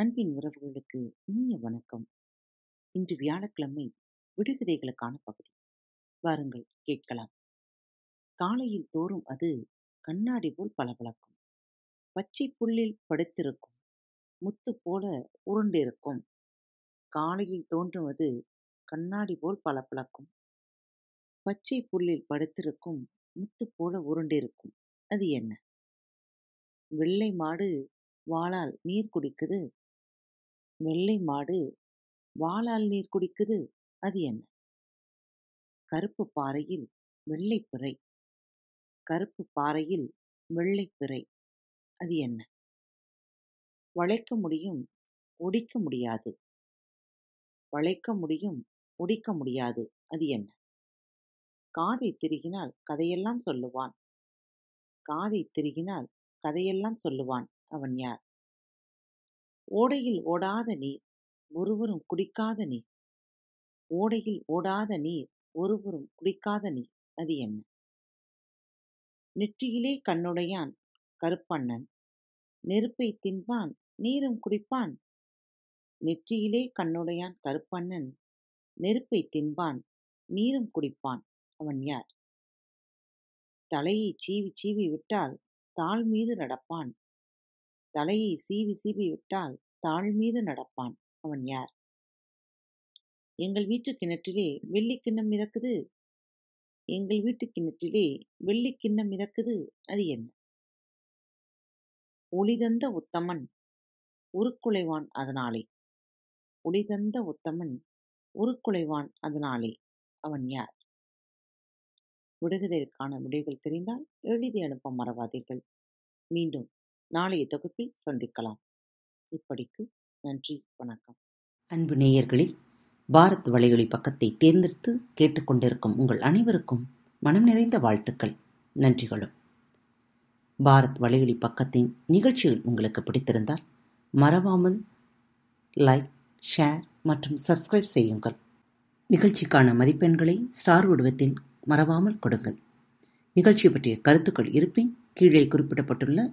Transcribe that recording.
அன்பின் உறவுகளுக்கு இனிய வணக்கம். இன்று வியாழக்கிழமை விடுகதைகளுக்கான பகுதி. வாருங்கள் கேட்கலாம். காலையில் தோறும் அது கண்ணாடி போல் பளபளக்கும். பச்சை புல்லில் படுத்திருக்கும். முத்து போல உருண்டிருக்கும். காலையில் தோன்றுவது கண்ணாடி போல் பளபளக்கும். பச்சை புல்லில் படுத்திருக்கும் முத்து போல உருண்டிருக்கும். அது என்ன? வெள்ளை மாடு வாளால் நீர் குடிக்குது. வெள்ளை மாடு வாளால் நீர் குடிக்குது அது என்ன? கருப்பு பாறையில் வெள்ளை பிறை. கருப்பு பாறையில் வெள்ளை பிறை அது என்ன? வளைக்க முடியும் ஒடிக்க முடியாது. வளைக்க முடியும் ஒடிக்க முடியாது அது என்ன? காதை திருகினால் கதையெல்லாம் சொல்லுவான். காதை திருகினால் கதையெல்லாம் சொல்லுவான் அவன் யார்? ஓடையில் ஓடாத நீர் ஒருவரும் குடிக்காத நீர். ஓடையில் ஓடாத நீர் ஒருவரும் குடிக்காத நீர். அது என்ன? நெற்றியிலே கண்ணுடையான் கருப்பண்ணன் நெருப்பை தின்பான் நீரும் குடிப்பான். நெற்றியிலே கண்ணுடையான் கருப்பண்ணன் நெருப்பை தின்பான் நீரும் குடிப்பான். அவன் யார்? தலையை சீவி சீவி விட்டால் தாள் மீது நடப்பான். தலையை சீவி சீவி விட்டால் தாள் மீது நடப்பான். அவன் யார்? எங்கள் வீட்டு கிணற்றிலே வெள்ளி கிண்ணம் மிதக்குது. எங்கள் வீட்டு கிணற்றிலே வெள்ளி கிண்ணம் மிதக்குது. அது என்ன? ஒளிதந்த உத்தமன் உருக்குலைவான் அதனாலே. ஒளிதந்த உத்தமன் உருக்குலைவான் அதனாலே. அவன் யார்? விடுகதைக்கான விடைகள் தெரிந்தால் எழுதி அனுப்ப மறவாதீர்கள். மீண்டும் நாளைய தொகுப்பில் சந்திக்கலாம். இப்படிக்கு நன்றி வணக்கம். அன்பு நேயர்களில் பாரத் வலையொலி பக்கத்தை தேர்ந்தெடுத்து கேட்டுக்கொண்டிருக்கும் உங்கள் அனைவருக்கும் மனம் நிறைந்த வாழ்த்துக்கள் நன்றிகளும். பாரத் வலையொலி பக்கத்தின் நிகழ்ச்சிகள் உங்களுக்கு பிடித்திருந்தால் மறவாமல் லைக் ஷேர் மற்றும் சப்ஸ்கிரைப் செய்யுங்கள். நிகழ்ச்சிக்கான மதிப்பெண்களை ஸ்டார் உடவத்தில் மறவாமல் கொடுங்கள். நிகழ்ச்சி பற்றிய கருத்துக்கள் இருப்பின் கீழே குறிப்பிடப்பட்டுள்ள